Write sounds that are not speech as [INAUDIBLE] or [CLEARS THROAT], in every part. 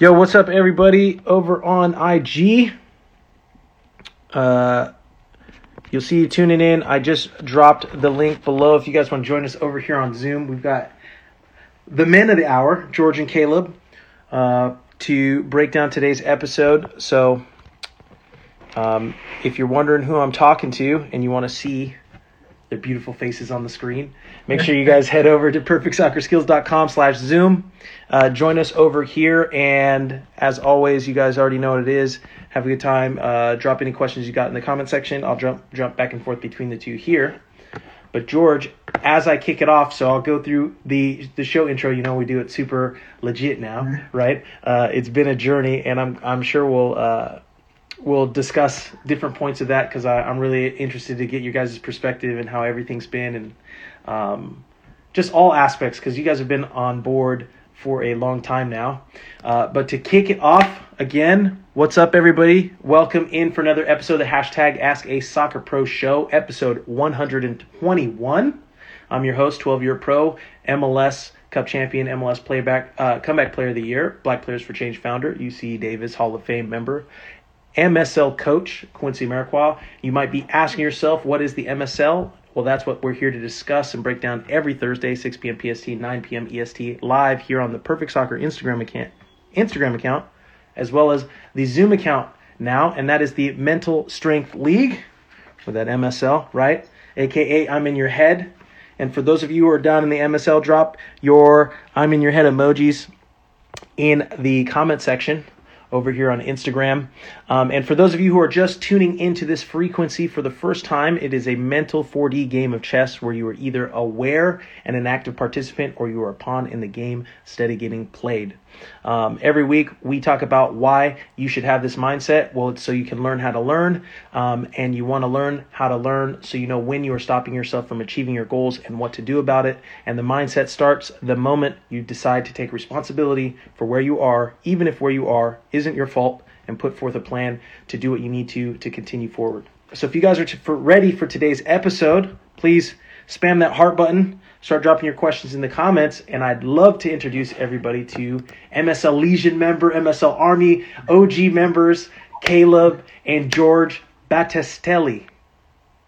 Yo, what's up, everybody? Over on IG. Uh, you'll see you tuning in. I just dropped the link below if you guys want to join us over here on Zoom. We've got the men of the hour, George and Caleb, uh, to break down today's episode. So, um, if you're wondering who I'm talking to and you want to see their beautiful faces on the screen. Make sure you guys head over to perfectsoccerskills.com slash. Uh, join us over here. And as always, you guys already know what it is. Have a good time. Uh, drop any questions you got in the comment section. I'll jump, jump back and forth between the two here. But George, as I kick it off, so I'll go through the the show intro. You know, we do it super legit now, right? Uh, it's been a journey, and I'm I'm sure we'll uh, we'll discuss different points of that because I'm really interested to get your guys' perspective and how everything's been and um, just all aspects because you guys have been on board for a long time now. Uh, but to kick it off again, what's up, everybody? Welcome in for another episode of the hashtag Ask a Soccer Pro Show, episode 121. I'm your host, 12 year pro, MLS Cup champion, MLS playback, uh, comeback player of the year, Black Players for Change founder, UC Davis Hall of Fame member, MSL coach, Quincy Amarikwa. You might be asking yourself, what is the MSL? Well, that's what we're here to discuss and break down every Thursday, 6 p.m. PST, 9 p.m. EST, live here on the Perfect Soccer Instagram account, Instagram account, as well as the Zoom account now, and that is the Mental Strength League, with that MSL, right? AKA I'm in your head. And for those of you who are down in the MSL, drop your I'm in your head emojis in the comment section over here on Instagram. Um, and for those of you who are just tuning into this frequency for the first time, it is a mental 4D game of chess where you are either aware and an active participant or you are a pawn in the game steady getting played. Um, every week we talk about why you should have this mindset. Well, it's so you can learn how to learn, um, and you want to learn how to learn so you know when you are stopping yourself from achieving your goals and what to do about it. And the mindset starts the moment you decide to take responsibility for where you are, even if where you are isn't your fault, and put forth a plan to do what you need to to continue forward. So if you guys are t- for ready for today's episode, please spam that heart button start dropping your questions in the comments and i'd love to introduce everybody to msl legion member msl army og members caleb and george battistelli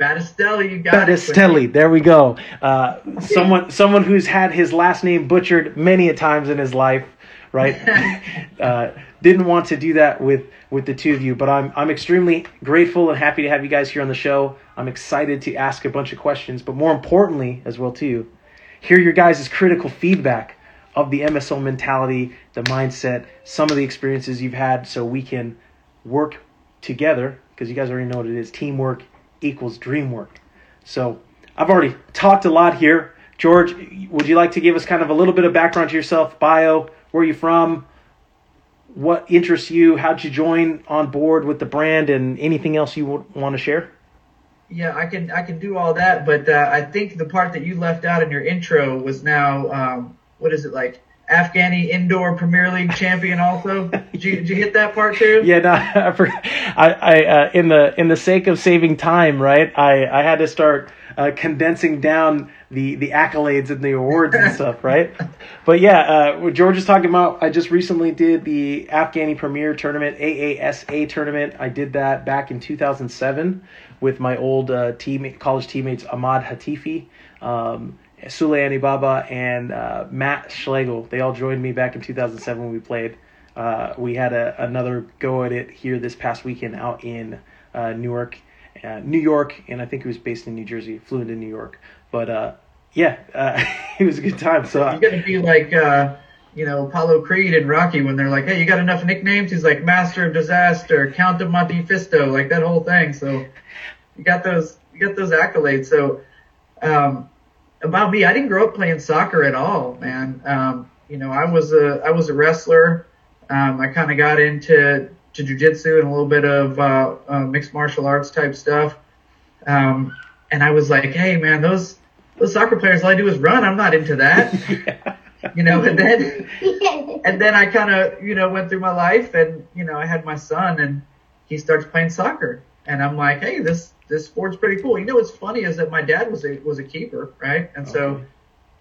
Battistelli, you got Battistelli, there we go. Uh, someone, someone who's had his last name butchered many a times in his life, right? [LAUGHS] uh, didn't want to do that with with the two of you, but I'm I'm extremely grateful and happy to have you guys here on the show. I'm excited to ask a bunch of questions, but more importantly, as well too, hear your guys' critical feedback of the MSL mentality, the mindset, some of the experiences you've had, so we can work together. Because you guys already know what it is: teamwork equals dream work. So I've already talked a lot here. George, would you like to give us kind of a little bit of background to yourself, bio, where are you from, what interests you, how'd you join on board with the brand, and anything else you want to share? Yeah, I can I can do all that, but uh, I think the part that you left out in your intro was now um, what is it like? Afghani indoor Premier League champion. Also, [LAUGHS] did you, did you hit that part too? Yeah, no, [LAUGHS] I. I, I uh, in the in the sake of saving time, right? I I had to start uh, condensing down the the accolades and the awards and stuff, [LAUGHS] right? But yeah, uh, what George is talking about, I just recently did the Afghani Premier Tournament, AASA tournament. I did that back in 2007 with my old uh, team college teammates Ahmad Hatifi. Um, Sule Anibaba and uh, Matt Schlegel. They all joined me back in 2007 when we played. Uh, we had a, another go at it here this past weekend out in uh, Newark, uh, New York, and I think he was based in New Jersey. Flew into New York, but uh, yeah, [LAUGHS] it was a good time. So You're gonna be like, you know, Apollo Creed and Rocky when they're like, "Hey, you got enough nicknames?" He's like, "Master of Disaster," Count of Monte Fisto, like that whole thing. So you got those, you got those accolades. So um, about me, I didn't grow up playing soccer at all, man. Um, you know, I was a, I was a wrestler. Um, I kind of got into to jujitsu and a little bit of uh, uh, mixed martial arts type stuff. Um, and I was like, hey, man, those those soccer players, all I do is run. I'm not into that. [LAUGHS] yeah. You know, and then [LAUGHS] and then I kind of you know went through my life, and you know I had my son, and he starts playing soccer, and I'm like, hey, this this sport's pretty cool. You know, what's funny is that my dad was a was a keeper, right? And so,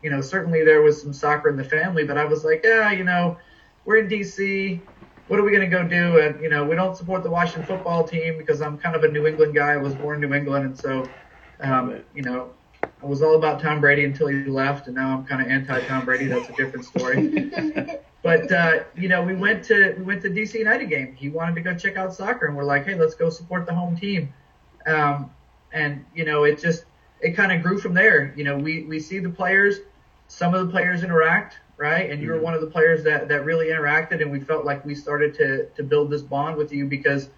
you know, certainly there was some soccer in the family, but I was like, yeah, you know, we're in DC. What are we gonna go do? And you know, we don't support the Washington football team because I'm kind of a New England guy. I was born in New England, and so, um, you know, I was all about Tom Brady until he left, and now I'm kind of anti Tom Brady. That's a different story. [LAUGHS] But uh, you know, we went to we went to DC United game. He wanted to go check out soccer, and we're like, hey, let's go support the home team. Um, and you know, it just it kind of grew from there. You know, we we see the players. Some of the players interact, right? And you were one of the players that that really interacted, and we felt like we started to to build this bond with you because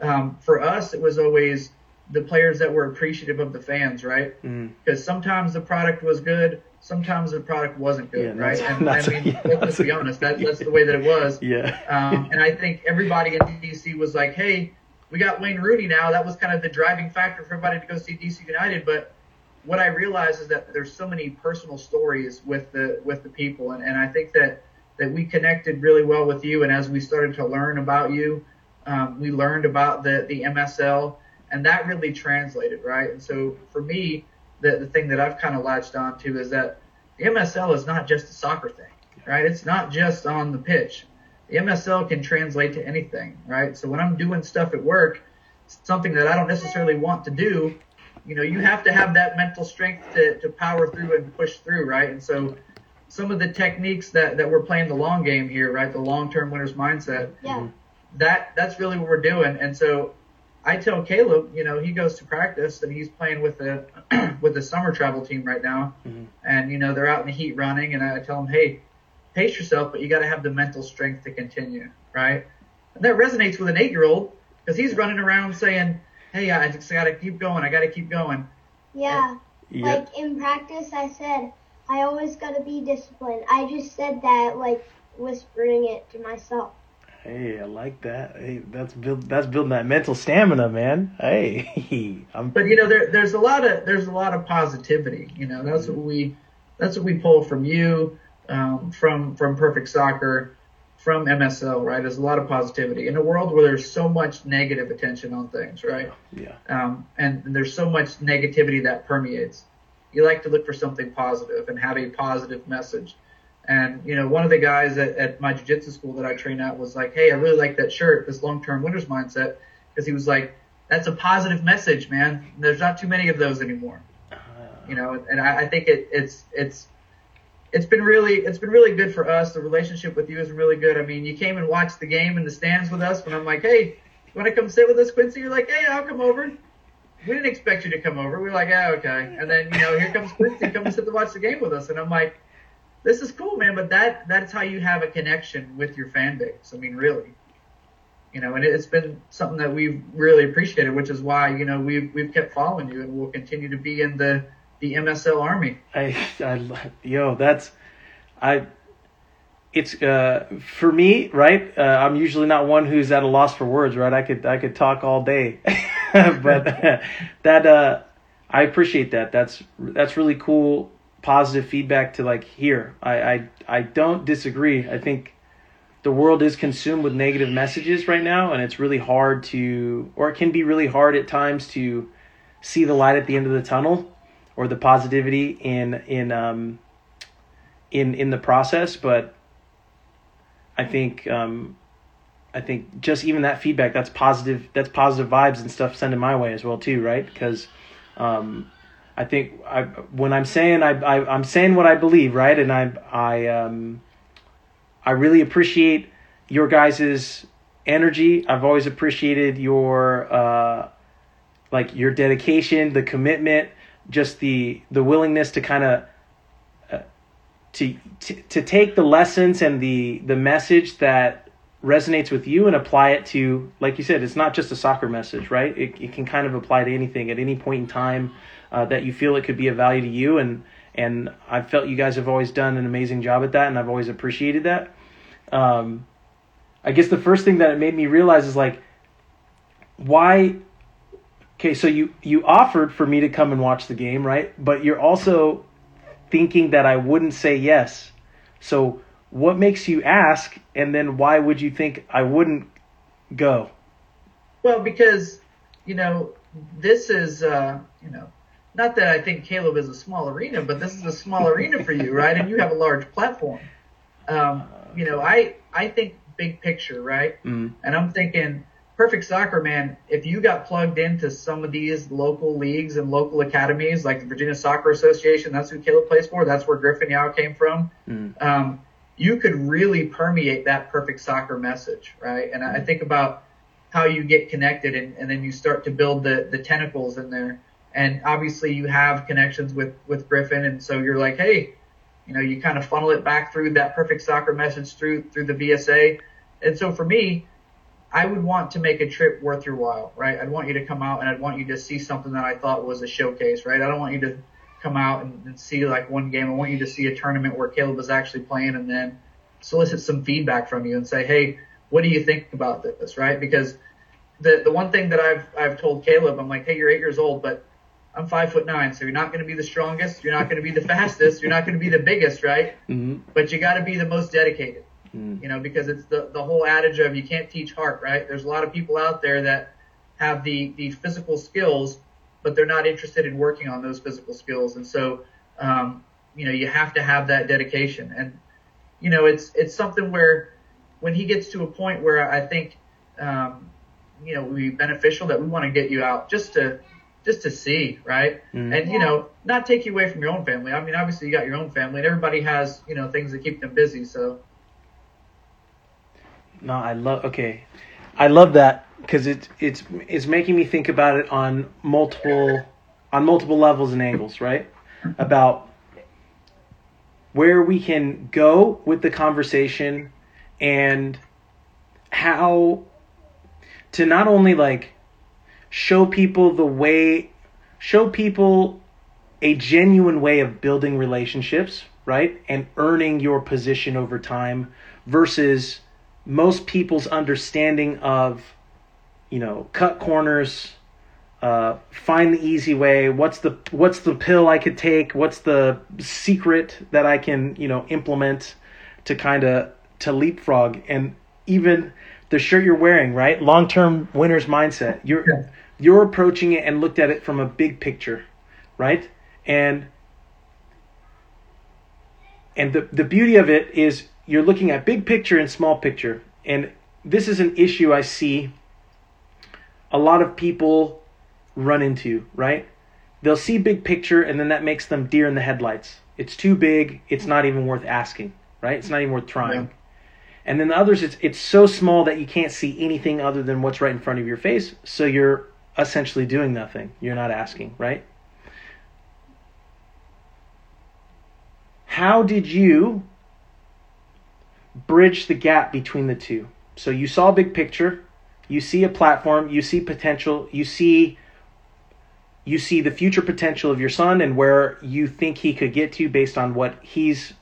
um, for us, it was always the players that were appreciative of the fans, right? Mm. Because sometimes the product was good, sometimes the product wasn't good, Yeah, right? And [LAUGHS] I mean, yeah, let's be honest, that, that's the way that it was. Yeah. Um, and I think everybody in DC was like, hey, we got Wayne Rooney now. That was kind of the driving factor for everybody to go see DC United. But what I realized is that there's so many personal stories with the with the people, and, and I think that that we connected really well with you. And as we started to learn about you, um, we learned about the the MSL, and that really translated, right? And so for me, the the thing that I've kind of latched on to is that the MSL is not just a soccer thing, right? It's not just on the pitch. The MSL can translate to anything, right? So when I'm doing stuff at work, something that I don't necessarily want to do, you know, you have to have that mental strength to, to power through and push through, right? And so some of the techniques that, that we're playing the long game here, right? The long-term winner's mindset, Yeah. that that's really what we're doing. And so I tell Caleb, you know, he goes to practice and he's playing with the [CLEARS THROAT] with the summer travel team right now, Mhm. and you know they're out in the heat running, and I tell him, hey, pace yourself, but you got to have the mental strength to continue, right? And that resonates with an eight-year-old because he's running around saying, hey, I just got to keep going, I got to keep going. Yeah. Yeah. Like in practice, I said I always gotta be disciplined. I just said that like whispering it to myself. Hey, I like that. Hey, that's build that's building that mental stamina, man. Hey, [LAUGHS] I'm But you know, there, there's a lot of there's a lot of positivity. You know, that's what we that's what we pull from you, um, from from Perfect Soccer, from MSL. Right, there's a lot of positivity in a world where there's so much negative attention on things. Right, yeah. um, and there's so much negativity that permeates. You like to look for something positive and have a positive message. And you know, one of the guys at, at my jiu-jitsu school that I train at was like, "Hey, I really like that shirt, this long-term winner's mindset," because he was like, "That's a positive message, man. There's not too many of those anymore." Uh, You know, and I, I think it, it's it's it's been really it's been really good for us. The relationship with you is really good. I mean, you came and watched the game in the stands with us when I'm like, "Hey, you want to come sit with us, Quincy?" You're like, "Hey, I'll come over." We didn't expect you to come over. We are like, "Yeah, okay." And then you know, here comes Quincy, come sit to watch the game with us, and I'm like this is cool, man. But that that's how you have a connection with your fan base. I mean, really, you know, and it's been something that we've really appreciated, which is why you know we've we've kept following you, and we'll continue to be in the the MSL army. I, I, yo, that's, I, it's, uh, for me, right? Uh, I'm usually not one who's at a loss for words, right? I could, I could talk all day, [LAUGHS] but [LAUGHS] that, uh, I appreciate that. That's, that's really cool, positive feedback to like here. I, I, I don't disagree. I think the world is consumed with negative messages right now, and it's really hard to, or it can be really hard at times to see the light at the end of the tunnel or the positivity in in um in in the process but i think um i think just even that feedback that's positive that's positive vibes and stuff sending my way as well too right because um I think I when I'm saying I, I I'm saying what I believe, right? And I I um I really appreciate your guys's energy. I've always appreciated your uh like your dedication, the commitment, just the the willingness to kind of uh, to, to to take the lessons and the the message that resonates with you and apply it to like you said it's not just a soccer message right? It, it can kind of apply to anything at any point in time uh, that you feel it could be of value to you. And and i've felt you guys have always done an amazing job at that and i've always appreciated that. Um, i guess the first thing that it made me realize is like why okay so you you offered for me to come and watch the game right? But you're also thinking that i wouldn't say yes. So what makes you ask and then why would you think i wouldn't go Well, because you know this is uh, you know not that I think Caleb is a small arena, but this is a small arena for you, right? And you have a large platform. Um, you know, I I think big picture, right? mm, And I'm thinking, perfect soccer, man. If you got plugged into some of these local leagues and local academies, like the Virginia Soccer Association, that's who Caleb plays for. That's where Griffin Yow came from. mm, Um, you could really permeate that perfect soccer message, right? And I I think about how you get connected, and, and then you start to build the the tentacles in there. And obviously, you have connections with with Griffin, and so you're like, hey, you know, you kind of funnel it back through that perfect soccer message through through the VSA. And so for me, I would want to make a trip worth your while, right? I'd want you to come out and I'd want you to see something that I thought was a showcase, right? I don't want you to come out and, and see like one game. I want you to see a tournament where Caleb is actually playing and then solicit some feedback from you and say, hey, what do you think about this, right? Because the the one thing that I've I've told Caleb, I'm like, hey, you're eight years old, but I'm five foot nine, so you're not going to be the strongest, you're not going to be the [LAUGHS] fastest, you're not going to be the biggest, right? mm, But you got to be the most dedicated mm, you know, because it's the, the whole adage of you can't teach heart, right? There's a lot of people out there that have the, the physical skills, but they're not interested in working on those physical skills. And so, um, you know, you have to have that dedication. And, you know, it's, it's something where when he gets to a point where I think, um, you know, it would be beneficial that we want to get you out just to, just to see, right? mm. And, you know, not take you away from your own family. I mean, obviously you got your own family and everybody has, you know, things that keep them busy. So, No, I love. Okay, I love that because it's it's it's making me think about it on multiple on multiple levels and angles, right? About where we can go with the conversation and how to not only like show people the way show people a genuine way of building relationships, right? And earning your position over time versus most people's understanding of you know cut corners uh, find the easy way. What's the what's the pill i could take? What's the secret that i can you know implement to kind of to leapfrog? And even the shirt you're wearing right? Long-term winners mindset. You're Yeah. you're approaching it and looked at it from a big picture right? And and the the beauty of it is you're looking at big picture and small picture. And this is an issue i see a lot of people run into right? They'll see big picture and then that makes them deer in the headlights. It's too big. It's not even worth asking right? It's not even worth trying. Yeah. and then the others it's it's so small that you can't see anything other than what's right in front of your face. So you're essentially doing nothing. You're not asking right? How did you bridge the gap between the two? So you saw big picture you see a platform you see potential you see you see the future potential of your son and where you think he could get to based on what he's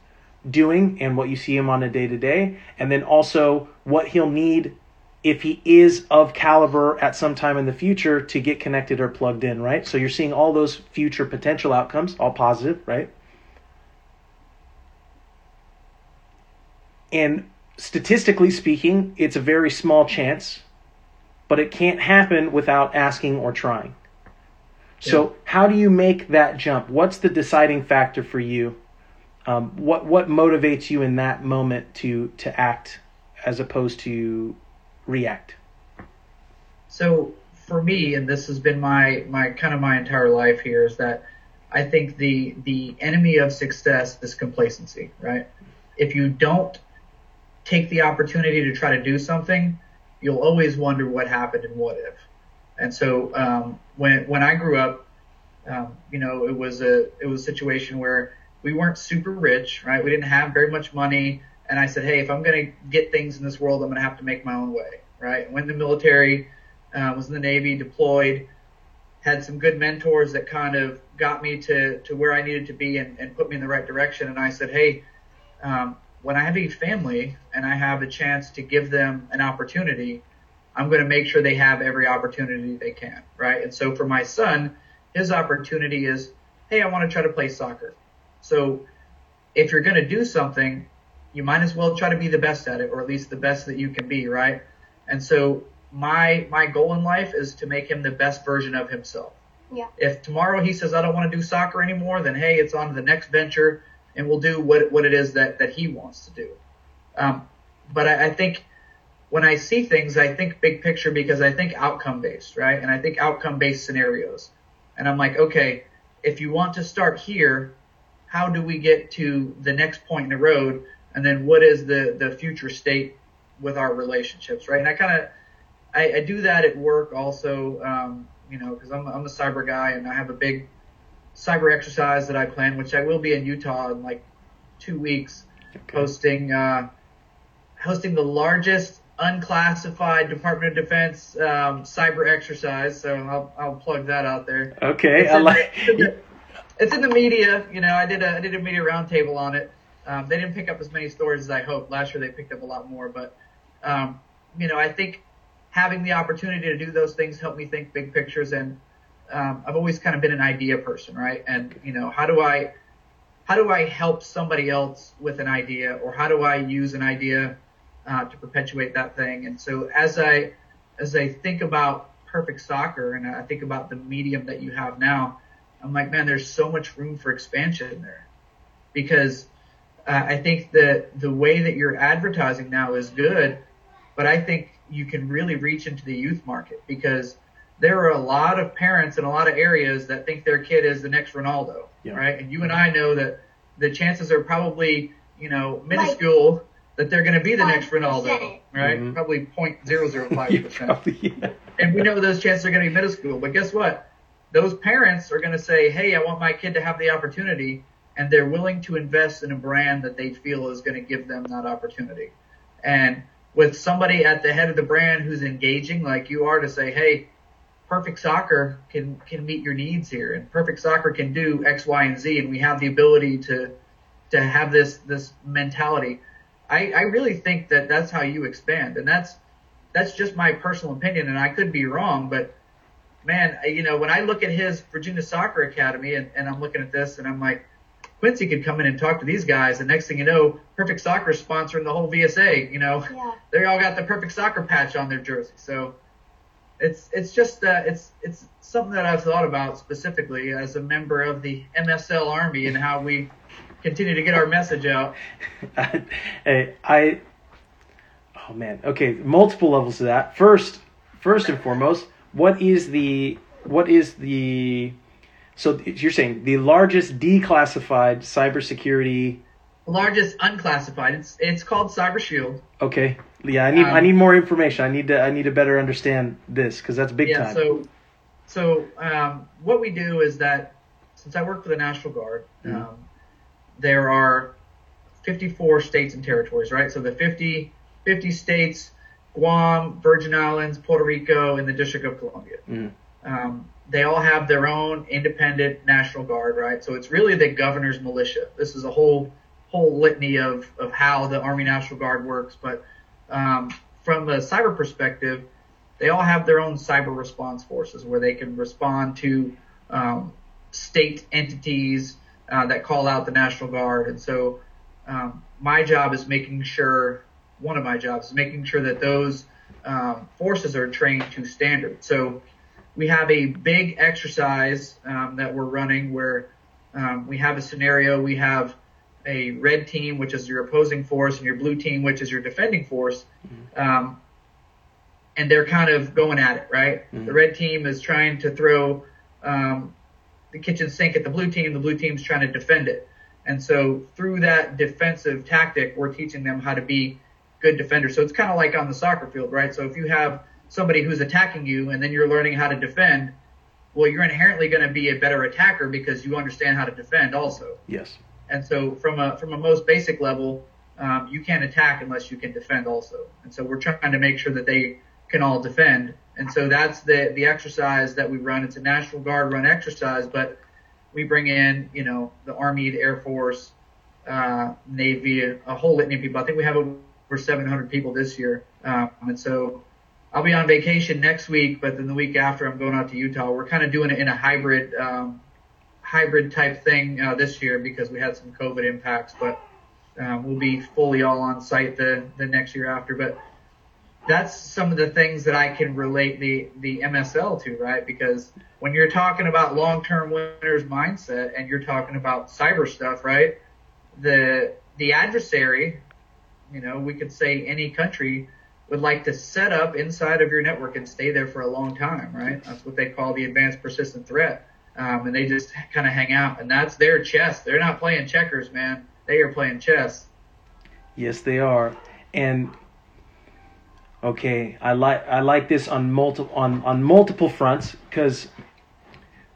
doing and what you see him on a day to day and then also what he'll need if he is of caliber at some time in the future to get connected or plugged in right? So you're seeing all those future potential outcomes all positive right? And statistically speaking it's a very small chance but it can't happen without asking or trying. So how do you make that jump? What's the deciding factor for you? Um, what what motivates you in that moment to to act as opposed to react? So for me, and this has been my my kind of my entire life here, is that I think the the enemy of success is complacency, right? If you don't take the opportunity to try to do something, you'll always wonder what happened and what if. And so um, when when I grew up, um, you know, it was a it was a situation where we weren't super rich, right? We didn't have very much money, and I said, hey, if I'm going to get things in this world, I'm going to have to make my own way, right? In the military, uh, was in the Navy, deployed, had some good mentors that kind of got me to to where I needed to be and, and put me in the right direction. And I said, hey, um, when I have a family and I have a chance to give them an opportunity, I'm going to make sure they have every opportunity they can, right? And so for my son, his opportunity is, hey, I want to try to play soccer. So if you're going to do something, you might as well try to be the best at it, or at least the best that you can be, right? And so my my goal in life is to make him the best version of himself. Yeah. If tomorrow he says I don't want to do soccer anymore, then hey, it's on to the next venture, and we'll do what what it is that that he wants to do. Um, but I, I think when I see things, I think big picture because I think outcome based, right? And I think outcome based scenarios. And I'm like, okay, if you want to start here, how do we get to the next point in the road? And then what is the, the future state with our relationships, right? And I kind of, I, I, do that at work also, um, you know, cause I'm, I'm a cyber guy and I have a big cyber exercise that I plan, which I will be in Utah in like two weeks, okay. hosting, uh, hosting the largest unclassified Department of Defense um, cyber exercise. So I'll, I'll plug that out there. Okay, I like. The, [LAUGHS] it's in the media. You know, I did a I did a media roundtable on it. Um, they didn't pick up as many stories as I hoped. Last year they picked up a lot more, but um, you know, I think having the opportunity to do those things helped me think big pictures. And um, I've always kind of been an idea person, right? And you know, how do I how do I help somebody else with an idea, or how do I use an idea uh, to perpetuate that thing. And so as I as I think about perfect soccer and I think about the medium that you have now, I'm like, man, there's so much room for expansion there because uh, I think that the way that you're advertising now is good, but I think you can really reach into the youth market because there are a lot of parents in a lot of areas that think their kid is the next Ronaldo, yeah. right? And you and I know that the chances are probably, you know, minuscule that they're going to be the next Ronaldo, right? Mm-hmm. Probably 0.005 percent. [LAUGHS] Yeah. And we know those chances are going to be minuscule. But guess what? Those parents are going to say, "Hey, I want my kid to have the opportunity," and they're willing to invest in a brand that they feel is going to give them that opportunity. And with somebody at the head of the brand who's engaging, like you are, to say, "Hey." Perfect Soccer can can meet your needs here, and Perfect Soccer can do X, Y, and Z, and we have the ability to to have this this mentality I, I really think that that's how you expand, and that's that's just my personal opinion, and I could be wrong, but man, you know, when I look at his Virginia Soccer Academy, and, and I'm looking at this, and I'm like, Quincy could come in and talk to these guys, and next thing you know, Perfect Soccer is sponsoring the whole VSA. You know, yeah. they all got the Perfect Soccer patch on their jersey, so it's it's just uh, it's it's something that I've thought about specifically as a member of the MSL Army and how we continue to get our message out. [LAUGHS] I, I, oh man, okay, multiple levels to that. First, first and foremost, what is the what is the so you're saying the largest declassified cybersecurity largest unclassified it's it's called cyber shield okay yeah i need um, i need more information i need to i need to better understand this because that's big yeah, time so so um, what we do is that since i work for the national guard mm-hmm. um, there are 54 states and territories, right? So the 50, 50 states, Guam, Virgin Islands, Puerto Rico, and the District of Columbia. Mm. Um, they all have their own independent National Guard, right? So it's really the governor's militia. This is a whole whole litany of, of how the Army National Guard works. But um, from a cyber perspective, they all have their own cyber response forces where they can respond to um, state entities, uh, that call out the National Guard. And so um, my job is making sure, one of my jobs is making sure that those um, forces are trained to standard. So we have a big exercise um, that we're running where um, we have a scenario. We have a red team, which is your opposing force, and your blue team, which is your defending force. Mm-hmm. Um, and they're kind of going at it, right? Mm-hmm. The red team is trying to throw um, the kitchen sink at the blue team. The blue team's trying to defend it. And so through that defensive tactic, we're teaching them how to be good defenders. So it's kind of like on the soccer field, right? So if you have somebody who's attacking you and then you're learning how to defend, well, you're inherently going to be a better attacker because you understand how to defend also. Yes. And so from a from a most basic level, um, you can't attack unless you can defend also. And so we're trying to make sure that they can all defend. And so that's the the exercise that we run. It's a National Guard run exercise, but we bring in, you know, the Army, the Air Force, uh, Navy, a, whole litany of people. I think we have over 700 people this year. Um, and so I'll be on vacation next week, but then the week after I'm going out to Utah. We're kind of doing it in a hybrid, um, hybrid type thing uh, this year because we had some COVID impacts, but um, we'll be fully all on site the, the next year after. But that's some of the things that I can relate the, the MSL to, right? Because when you're talking about long-term winners mindset and you're talking about cyber stuff, right? The, the adversary, you know, we could say any country would like to set up inside of your network and stay there for a long time, right? That's what they call the advanced persistent threat. Um, and they just kind of hang out and that's their chess. They're not playing checkers, man. They are playing chess. Yes, they are. And okay, I like I like this on multiple on on multiple fronts because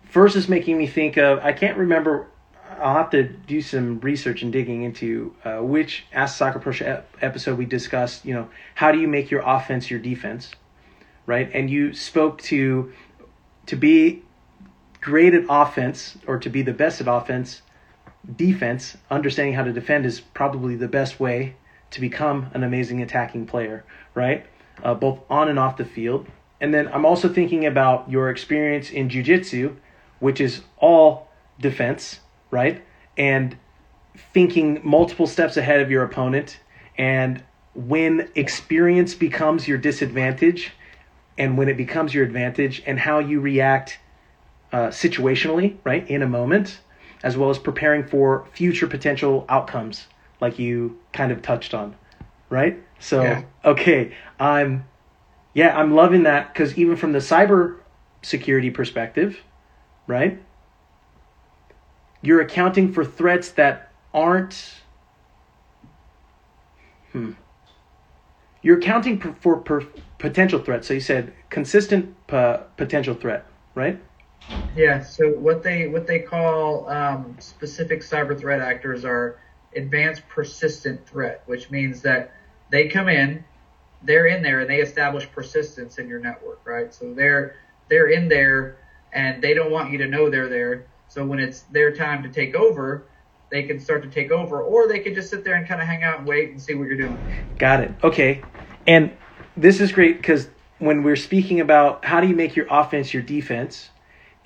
first is making me think of I can't remember. I'll have to do some research and digging into uh, which Ask Soccer Pro ep- episode we discussed. You know, how do you make your offense your defense, right? And you spoke to to be great at offense or to be the best at offense, defense, understanding how to defend is probably the best way to become an amazing attacking player, right? Uh, both on and off the field. And then I'm also thinking about your experience in jujitsu, which is all defense, right? And thinking multiple steps ahead of your opponent. And when experience becomes your disadvantage, and when it becomes your advantage, and how you react uh, situationally, right, in a moment, as well as preparing for future potential outcomes, like you kind of touched on, right? So, Yeah. okay, I'm, yeah, I'm loving that because even from the cyber security perspective, right, you're accounting for threats that aren't, hmm, you're accounting for, for, per potential threats. So you said consistent uh, potential threat, right? Yeah. So what they what they call um, specific cyber threat actors are advanced persistent threat, which means that they come in, they're in there, and they establish persistence in your network, right? So they're they're in there, and they don't want you to know they're there. So when it's their time to take over, they can start to take over, or they can just sit there and kind of hang out and wait and see what you're doing. Got it. Okay. And this is great because when we're speaking about how do you make your offense your defense,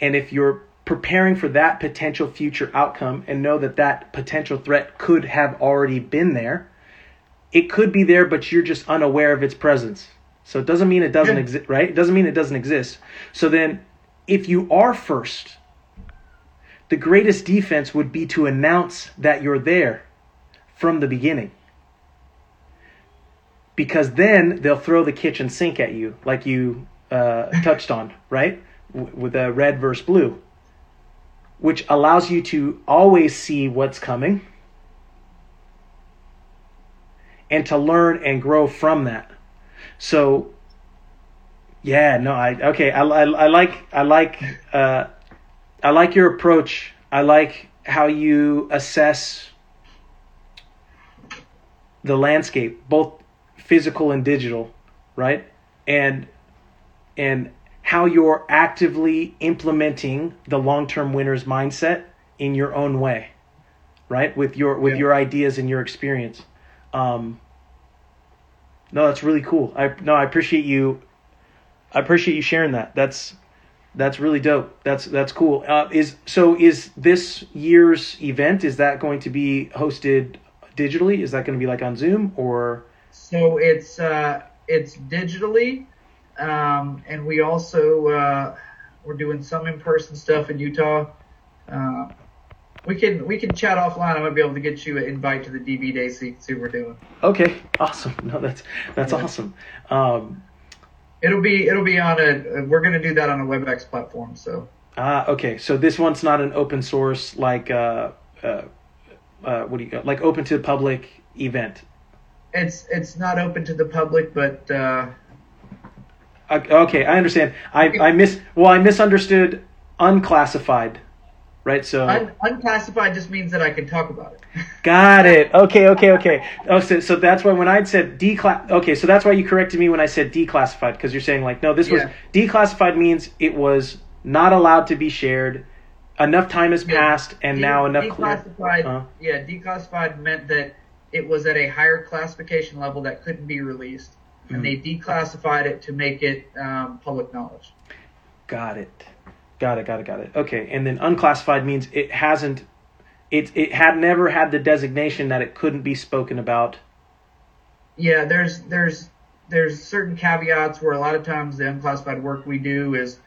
and if you're preparing for that potential future outcome and know that that potential threat could have already been there, it could be there, but you're just unaware of its presence. So it doesn't mean it doesn't Yeah. exist, right? It doesn't mean it doesn't exist. So then, if you are first, the greatest defense would be to announce that you're there from the beginning because then they'll throw the kitchen sink at you, like you uh, [LAUGHS] touched on, right? With a red versus blue, which allows you to always see what's coming and to learn and grow from that. So, yeah, no, I okay, I, I, I like I like uh, I like your approach. I like how you assess the landscape, both physical and digital, right? And and how you're actively implementing the long-term winners mindset in your own way, right? With your with Yeah. your ideas and your experience. Um, no, that's really cool. I no, I appreciate you. I appreciate you sharing that. That's that's really dope. That's that's cool. Uh, is so is this year's event is that going to be hosted digitally? Is that going to be like on Zoom or? So it's uh, it's digitally, um, and we also uh, we're doing some in-person stuff in Utah. Uh, we can we can chat offline. I might be able to get you an invite to the DV day so you can see what we're doing. Okay, awesome. No, that's that's Yeah. awesome. Um, It'll be it'll be on a we're gonna do that on a WebEx platform. So Ah, okay. So this one's not an open source like uh, uh, uh, what do you like open to the public event. It's it's not open to the public, but Uh, Okay, I understand. I I miss well, I misunderstood unclassified, right? So un- unclassified just means that I can talk about it. [LAUGHS] got it. Okay, okay, okay. Oh, so, so that's why when I'd said declass. Okay, so that's why you corrected me when I said declassified because you're saying like no, this was declassified means it was not allowed to be shared. Enough time has Yeah. passed, and De- now enough. declassified. Uh. Yeah, declassified meant that it was at a higher classification level that couldn't be released. And they declassified it to make it um, public knowledge. Got it. Got it. Got it. Got it. Okay, and then unclassified means it hasn't. It it had never had the designation that it couldn't be spoken about. Yeah, there's there's there's certain caveats where a lot of times the unclassified work we do is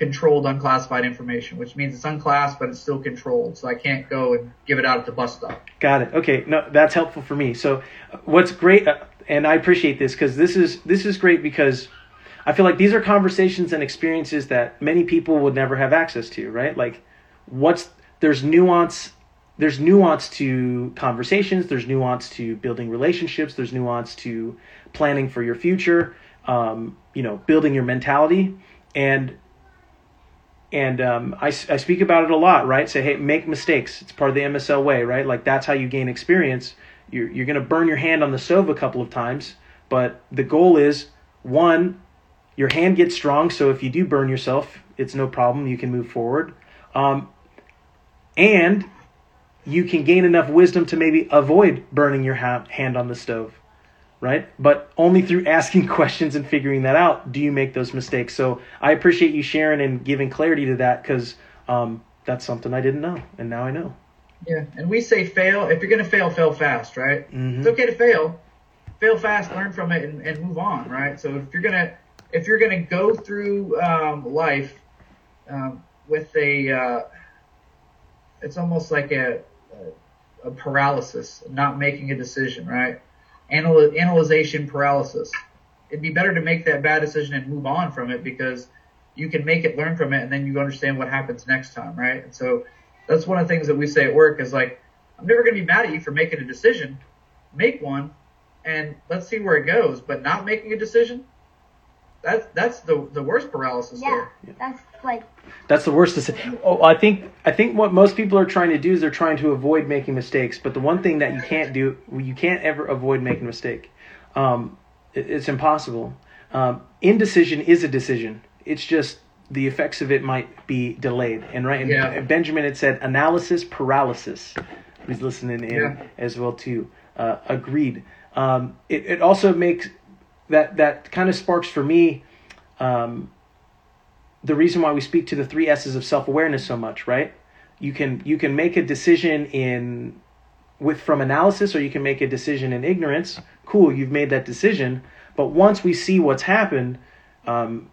controlled unclassified information, which means it's unclassed but it's still controlled. So I can't go and give it out at the bus stop. Got it. Okay, no, that's helpful for me. So, what's great, uh, and I appreciate this because this is this is great because I feel like these are conversations and experiences that many people would never have access to. Right? Like, what's there's nuance. There's nuance to conversations. There's nuance to building relationships. There's nuance to planning for your future. Um, you know, building your mentality, and and um, I, I speak about it a lot, right? Say, hey, make mistakes. It's part of the MSL way, right? Like that's how you gain experience. You're you're gonna burn your hand on the stove a couple of times, but the goal is one, your hand gets strong. So if you do burn yourself, it's no problem. You can move forward, um, and you can gain enough wisdom to maybe avoid burning your ha- hand on the stove right? But only through asking [LAUGHS] questions and figuring that out do you make those mistakes. So I appreciate you sharing and giving clarity to that because um, that's something I didn't know, and now I know. Yeah, and we say fail. If you're gonna fail, fail fast, right? Mhm. It's okay to fail. Fail fast, learn from it, and, and move on, right? So if you're gonna if you're gonna go through um, life um, with a, uh, it's almost like a, a a paralysis, not making a decision, right? Anal- analyzation paralysis. It'd be better to make that bad decision and move on from it because you can make it, learn from it, and then you understand what happens next time, right? And so that's one of the things that we say at work is like, I'm never going to be mad at you for making a decision. Make one, and let's see where it goes. But not making a decision, that's that's the the worst paralysis Yeah, there. that's like That's the worst. Deci- oh, I think I think what most people are trying to do is they're trying to avoid making mistakes. But the one thing that you can't do, you can't ever avoid making a mistake. Um, it- it's impossible. Um, indecision is a decision. It's just the effects of it might be delayed. And right, and Yeah. Benjamin had said analysis paralysis. Who's listening in Yeah. as well too? Uh, agreed. Um, it it also makes that that kind of sparks for me. Um, the reason why we speak to the three S's of self awareness so much, right? You can you can make a decision in with from analysis, or you can make a decision in ignorance. Cool, you've made that decision. But once we see what's happened, um,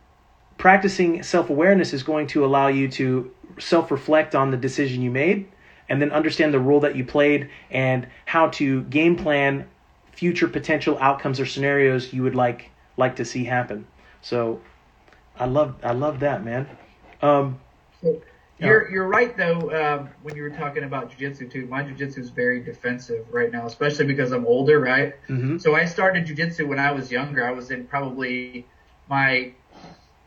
practicing self awareness is going to allow you to self reflect on the decision you made, and then understand the role that you played and how to game plan future potential outcomes or scenarios you would like like to see happen. So I love I love that man. Um, you're you're right though. Um, when you were talking about jujitsu too, my jujitsu is very defensive right now, especially because I'm older, right? mhm. So I started jujitsu when I was younger. I was in probably my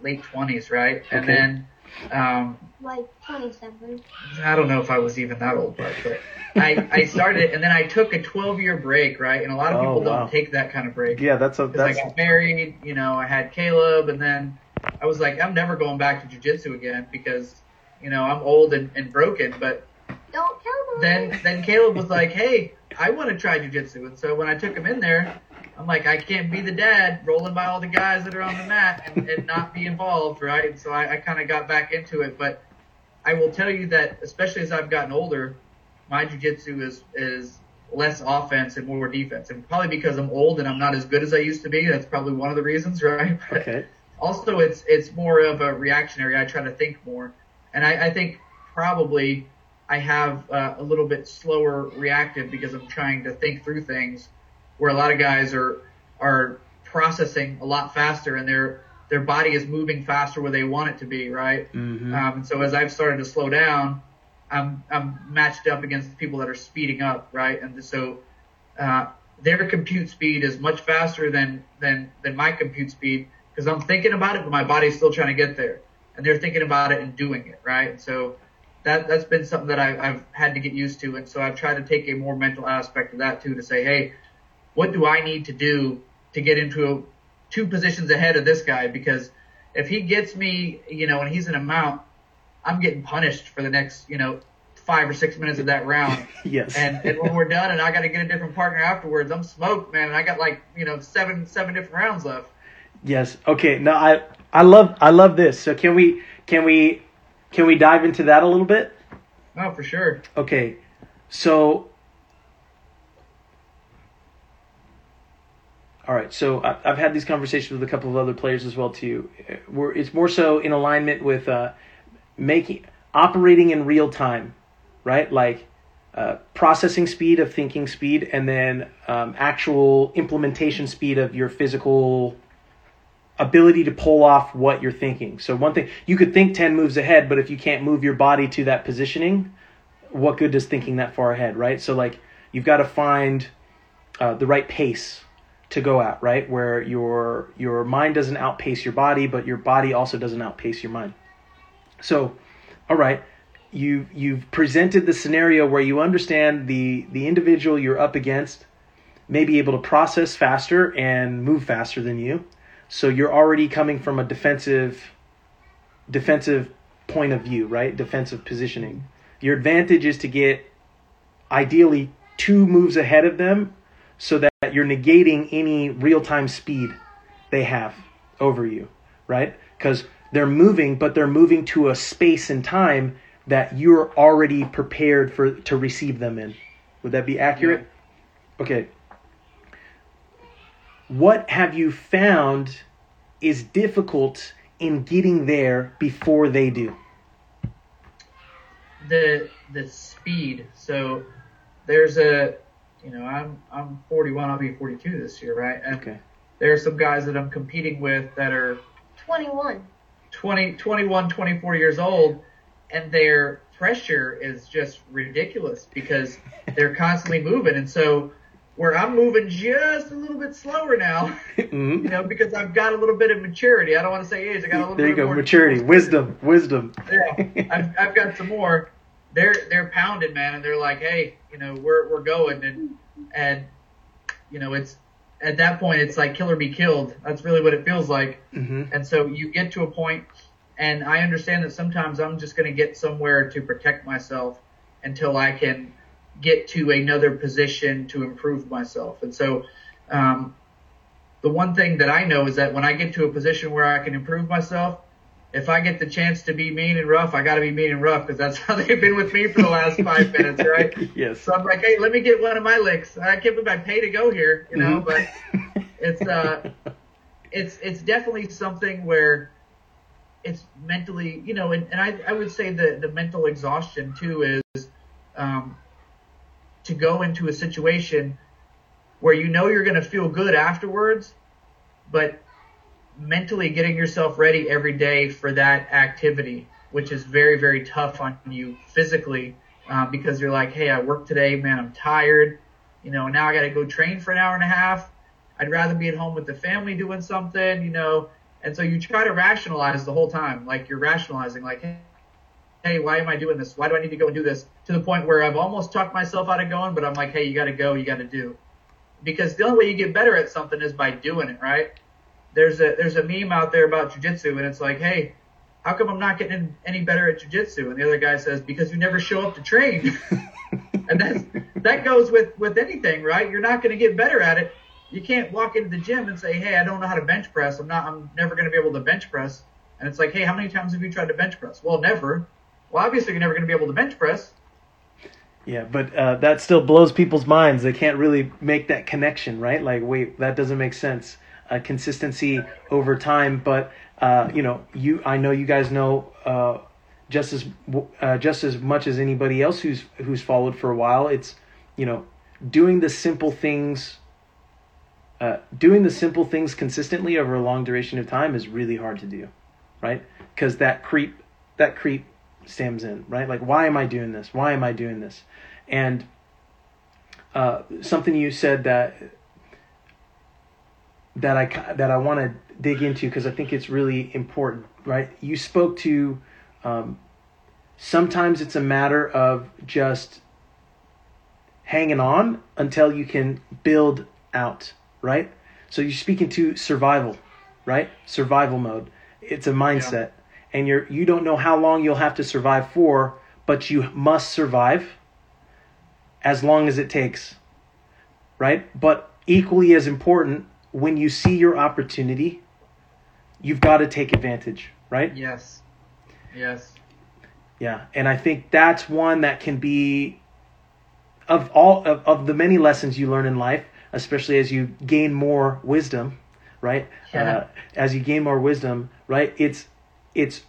late twenties, right? And then um, like 27. I don't know if I was even that old, but, but I, I started and then I took a 12 year break, right? And a lot of Oh, people wow. don't take that kind of break. Yeah, that's a Because I got married, you know, I had Caleb, and then I was like, I'm never going back to jujitsu again because, you know, I'm old and, and broken. But Don't kill me. then then Caleb was like, Hey, I want to try jujitsu, and so when I took him in there, I'm like, I can't be the dad rolling by all the guys that are on the mat and, and not be involved, right? And so I, I kind of got back into it, but I will tell you that, especially as I've gotten older, my jujitsu is is less offense and more defense, and probably because I'm old and I'm not as good as I used to be. That's probably one of the reasons, [LAUGHS] right? But okay. also, it's it's more of a reactionary. I try to think more, and I, I think probably I have uh, a little bit slower reactive because I'm trying to think through things, where a lot of guys are are processing a lot faster and they're their body is moving faster where they want it to be, right? Mhm. Um, and so as I've started to slow down, I'm I'm matched up against people that are speeding up, right? And so uh, their compute speed is much faster than than than my compute speed because I'm thinking about it, but my body's still trying to get there, and they're thinking about it and doing it, right? And so that that's been something that I, I've had to get used to, and so I've tried to take a more mental aspect of that too, to say, hey, what do I need to do to get into a, two positions ahead of this guy? Because if he gets me, you know, and he's in a mount, I'm getting punished for the next, you know, five or six minutes of that round. [LAUGHS] Yes. And, and when we're done and I got to get a different partner afterwards, I'm smoked, man. And I got like, you know, seven, seven different rounds left. Yes. Okay. No, I I love I love this. So can we can we can we dive into that a little bit? Oh, for sure. Okay. So All right. So I've had these conversations with a couple of other players as well too. Where it's more so in alignment with uh, making operating in real time, right? Like uh, processing speed of thinking speed, and then um, actual implementation speed of your physical ability to pull off what you're thinking. So one thing you could think 10 moves ahead, but if you can't move your body to that positioning, what good does thinking that far ahead, right? So like you've got to find uh, the right pace to go at, right? Where your your mind doesn't outpace your body, but your body also doesn't outpace your mind. So, all right, you you've presented the scenario where you understand the the individual you're up against may be able to process faster and move faster than you. So you're already coming from a defensive defensive point of view, right? Defensive positioning. Your advantage is to get ideally two moves ahead of them so that you're negating any real-time speed they have over you, right? Cuz they're moving but they're moving to a space and time that you're already prepared for to receive them in. Would that be accurate? Okay. What have you found is difficult in getting there before they do? the the speed. So there's a you know I'm I'm 41. I'll be 42 this year, right? And Okay. there are some guys that I'm competing with that are 21. 20, 21, 24 years old, and their pressure is just ridiculous because [LAUGHS] they're constantly moving. And so where I'm moving just a little bit slower now, [LAUGHS] Mhm. you know, because I've got a little bit of maturity. I don't want to say age. I got a little There you go. more Maturity, wisdom, wisdom. yeah, I've, I've got some more. They're they're pounded, man, and they're like, hey, you know, we're we're going, and and you know, it's at that point, it's like kill or be killed. That's really what it feels like. hmm And so you get to a point, and I understand that sometimes I'm just going to get somewhere to protect myself until I can get to another position to improve myself. And so, um, the one thing that I know is that when I get to a position where I can improve myself, if I get the chance to be mean and rough, I got to be mean and rough because that's [LAUGHS] how they've been with me for the last five [LAUGHS] minutes, right? yes. So I'm like, hey, let me get one of my licks. I can't believe I pay to go here, you know, Mhm. but it's uh [LAUGHS] it's it's definitely something where it's mentally you know and, and I, I would say the the mental exhaustion too is um to go into a situation where you know you're going to feel good afterwards but mentally getting yourself ready every day for that activity which is very very tough on you physically uh, because you're like hey i worked today man i'm tired you know now i got to go train for an hour and a half I'd rather be at home with the family doing something, you know. And so you try to rationalize the whole time, like you're rationalizing, like, hey, why am I doing this? Why do I need to go and do this? To the point where I've almost talked myself out of going, but I'm like, hey, you got to go, you got to do. Because the only way you get better at something is by doing it, right? There's a there's a meme out there about jujitsu, and it's like, hey, how come I'm not getting any better at jujitsu? And the other guy says, because you never show up to train. [LAUGHS] and that's that goes with with anything, right? You're not going to get better at it. You can't walk into the gym and say, "Hey, I don't know how to bench press. I'm not. I'm never going to be able to bench press." And it's like, "Hey, how many times have you tried to bench press?" Well, never. Well, obviously you're never going to be able to bench press. Yeah, but uh, that still blows people's minds. They can't really make that connection, right? Like, wait, that doesn't make sense. Uh, consistency over time, but uh, you know, you I know you guys know uh, just as uh, just as much as anybody else who's who's followed for a while. It's you know, doing the simple things uh, doing the simple things consistently over a long duration of time is really hard to do, right? Because that creep, that creep stems in, right? Like, why am I doing this? Why am I doing this? And uh, something you said that that I that I want to dig into because I think it's really important, right? You spoke to um, sometimes it's a matter of just hanging on until you can build out, right? So you're speaking to survival, right? Survival mode. It's a mindset. Yeah. And you're you don't know how long you'll have to survive for, but you must survive as long as it takes. Right? But equally as important, when you see your opportunity, you've got to take advantage, right? Yes. Yes. Yeah, and I think that's one that can be of all of, of the many lessons you learn in life, especially as you gain more wisdom, right? Yeah. Uh, as you gain more wisdom, right? It's it's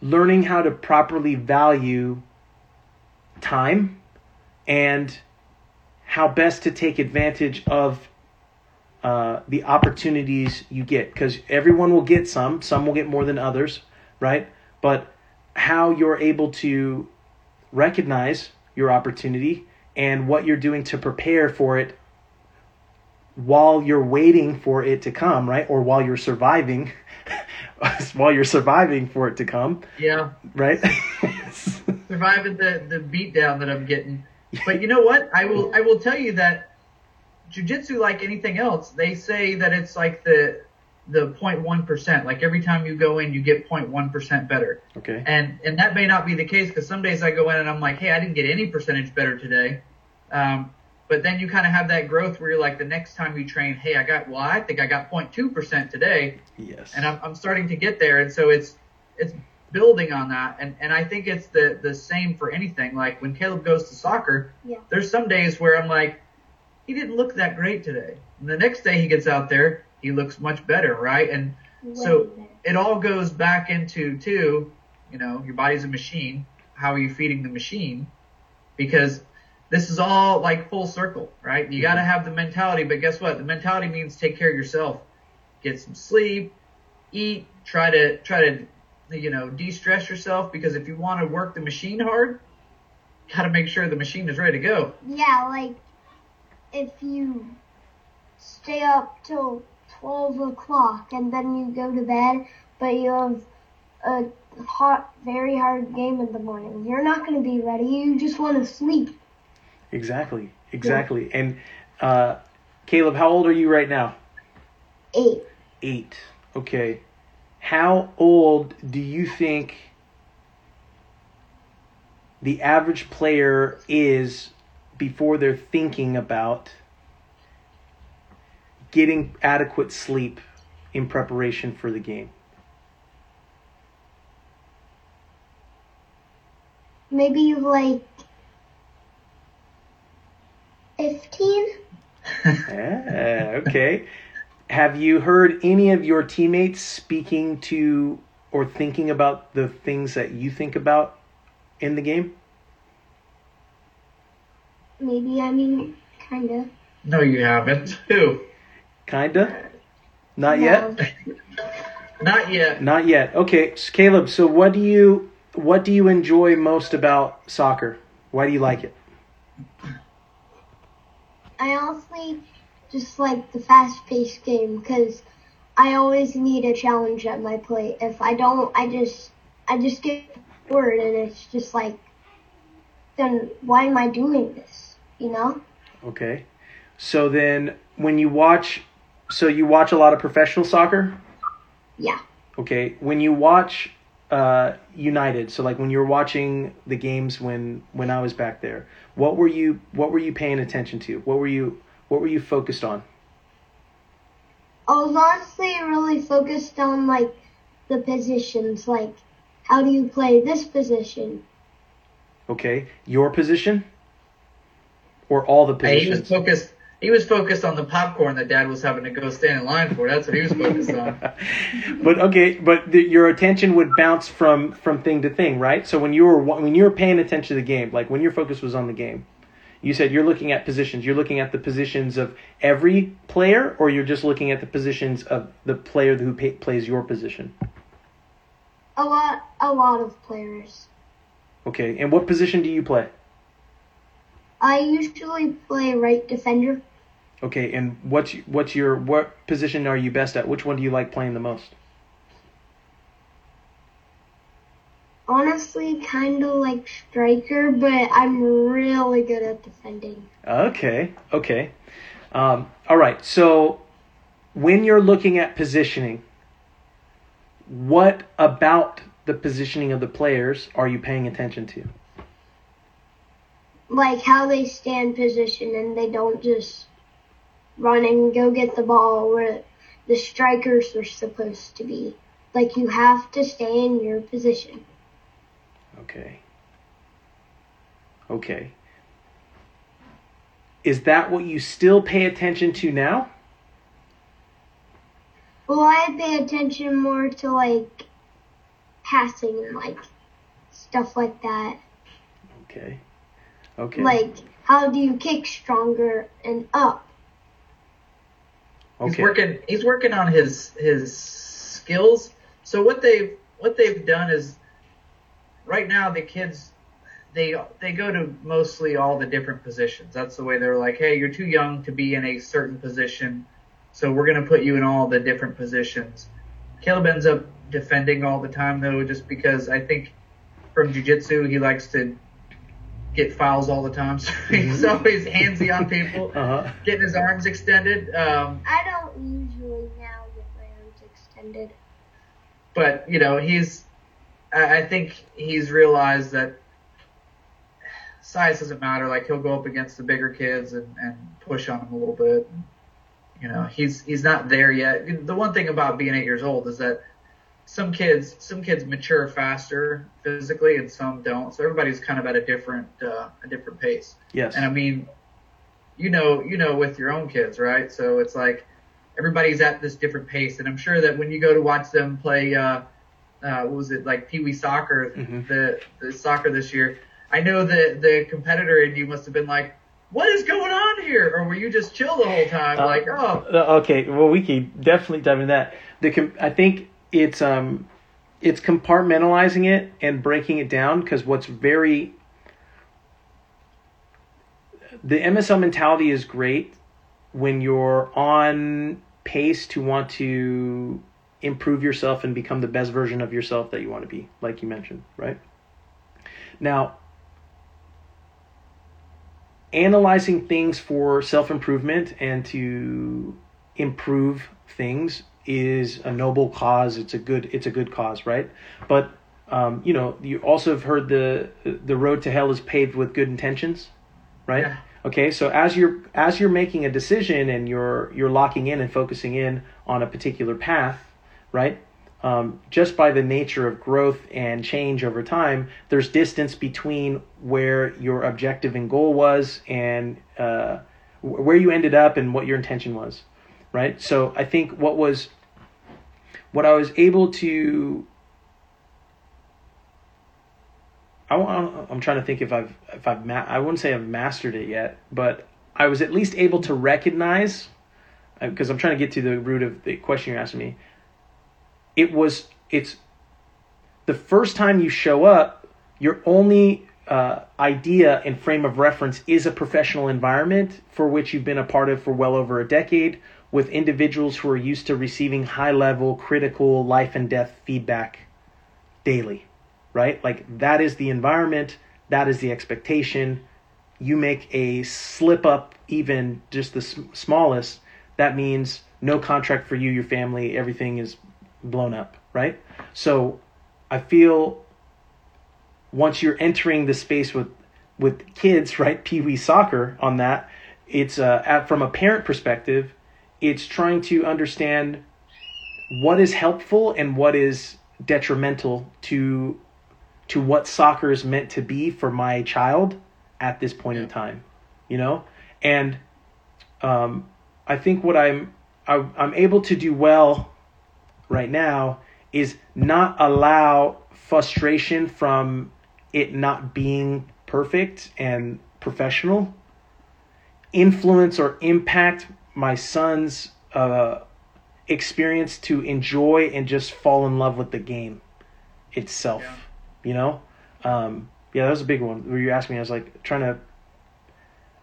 learning how to properly value time and how best to take advantage of uh, the opportunities you get because everyone will get some some will get more than others right? But how you're able to recognize your opportunity and what you're doing to prepare for it while you're waiting for it to come right? Or while you're surviving [LAUGHS] while you're surviving for it to come yeah. right? [LAUGHS] Surviving the the beat down that i'm getting. But you know what? I will i will tell you that jujitsu, like anything else, they say that it's like the the 0.1 percent. Like every time you go in, you get 0.1 percent better. Okay. And and that may not be the case because some days I go in and I'm like, hey, I didn't get any percentage better today. Um, but then you kind of have that growth where you're like, the next time you train, hey, I got well, I think I got 0.2 percent today. Yes. And I'm I'm starting to get there, and so it's it's building on that and and I think it's the the same for anything like when Caleb goes to soccer yeah. there's some days where I'm like he didn't look that great today. And the next day he gets out there, he looks much better, right? And so it all goes back into too, you know, your body's a machine. How are you feeding the machine? Because this is all like full circle, right? You got to mm-hmm. have the mentality, but guess what? The mentality means take care of yourself. Get some sleep, eat, try to try to you know, de-stress yourself because if you want to work the machine hard, got to make sure the machine is ready to go. Yeah, like if you stay up till 12 o'clock and then you go to bed, but you have a hot, very hard game in the morning, you're not going to be ready. You just want to sleep. Exactly, exactly. Yeah. And uh, Caleb, how old are you right now? Eight. Eight. Okay. How old do you think the average player is before they're thinking about getting adequate sleep in preparation for the game? Maybe like 15? ah, okay. Have you heard any of your teammates speaking to or thinking about the things that you think about in the game? Maybe, I mean, kinda. No, you haven't. Who? Kinda? Not no. yet? [LAUGHS] Not yet. Not yet. Okay, so Caleb, so what do you what do you enjoy most about soccer? Why do you like it? I honestly just like the fast-paced game because I always need a challenge at my plate. If I don't, I just I just get bored and it's just like then why am I doing this? You know? Okay. So then when you watch so you watch a lot of professional soccer? Yeah. Okay. When you watch uh, United, so like when you were watching the games when when I was back there, what were you what were you paying attention to? What were you what were you focused on? I was honestly really focused on like the positions, like how do you play this position? Okay, your position? Or all the positions? He was focused. He was focused on the popcorn that Dad was having to go stand in line for. That's what he was focused on. [LAUGHS] but okay, but the, your attention would bounce from from thing to thing, right? So when you were when you were paying attention to the game, like when your focus was on the game, You said you're looking at positions. You're looking at the positions of every player, or you're just looking at the positions of the player who pay, plays your position. A lot, a lot of players. Okay, and what position do you play? I usually play right defender. Okay, and what's what's your what position are you best at? Which one do you like playing the most? Honestly, kind of like striker, but I'm really good at defending. Okay, okay. Um, all right, so when you're looking at positioning, what about the positioning of the players are you paying attention to? Like how they stand position and they don't just run and go get the ball where the strikers are supposed to be. Like you have to stay in your position. Okay. Okay. Is that what you still pay attention to now? Well, I pay attention more to like passing and like stuff like that. Okay. Okay. Like how do you kick stronger and up? okay. He's working. He's working on his his skills. So what they've what they've done is, right now the kids, they they go to mostly all the different positions. That's the way they're like, hey, you're too young to be in a certain position, so we're gonna put you in all the different positions. Caleb ends up defending all the time though, just because I think from jujitsu he likes to get fouls all the time. [LAUGHS] So he's always handsy on people, [LAUGHS] Uh-huh. getting his arms extended. Um, I don't usually now get my arms extended. but you know he's I, I think he's realized that size doesn't matter like he'll go up against the bigger kids and, and push on them a little bit you know he's he's not there yet the one thing about being eight years old is that some kids some kids mature faster physically and some don't so everybody's kind of at a different uh, a different pace Yes. and I mean, you know, you know, with your own kids, right? So it's like everybody's at this different pace, and I'm sure that when you go to watch them play, uh, uh, what was it like Pee Wee soccer, Mhm. the the soccer this year? I know that the competitor in you must have been like, "What is going on here?" Or were you just chill the whole time, Uh, like, "Oh, Uh, okay, well, we can definitely dive into that. The com- I think it's um, it's compartmentalizing it and breaking it down because what's very the MSL mentality is great when you're on pace to want to improve yourself and become the best version of yourself that you want to be, like you mentioned, right? Now, analyzing things for self improvement and to improve things is a noble cause. It's a good it's a good cause, right? But um, you know, you also have heard the the road to hell is paved with good intentions, right? Yeah. Okay, so as you're as you're making a decision and you're you're locking in and focusing in on a particular path, right? Um, just by the nature of growth and change over time, there's distance between where your objective and goal was and uh, where you ended up and what your intention was, right? So I think what was what I was able to I, i'm trying to think if I've if I've ma- I wouldn't say I've mastered it yet, but I was at least able to recognize because I'm trying to get to the root of the question you're asking me. It was it's the first time you show up, your only uh, idea and frame of reference is a professional environment for which you've been a part of for well over a decade with individuals who are used to receiving high level critical life and death feedback daily right? Like that is the environment, that is the expectation. You make a slip up, even just the s- smallest, that means no contract for you, your family, everything is blown up, right? So I feel once you're entering the space with with kids, right, pee wee soccer on that, it's uh, at, from a parent perspective, it's trying to understand what is helpful and what is detrimental to to what soccer is meant to be for my child at this point in time you know? And um, i think what i'm I, i'm able to do well right now is not allow frustration from it not being perfect and professional influence or impact my son's uh, experience to enjoy and just fall in love with the game itself. Yeah. You know, um, yeah, that was a big one. Where you asked me, I was like trying to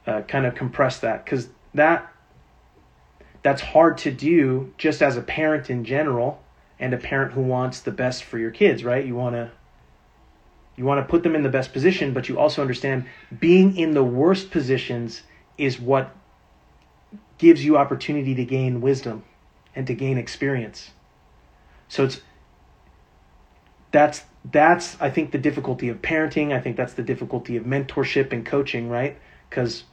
uh, kind of compress that because that that's hard to do just as a parent in general and a parent who wants the best for your kids, right? You want to you want to put them in the best position, but you also understand being in the worst positions is what gives you opportunity to gain wisdom and to gain experience. So it's that's that's I think the difficulty of parenting. I think that's the difficulty of mentorship and coaching, right? Because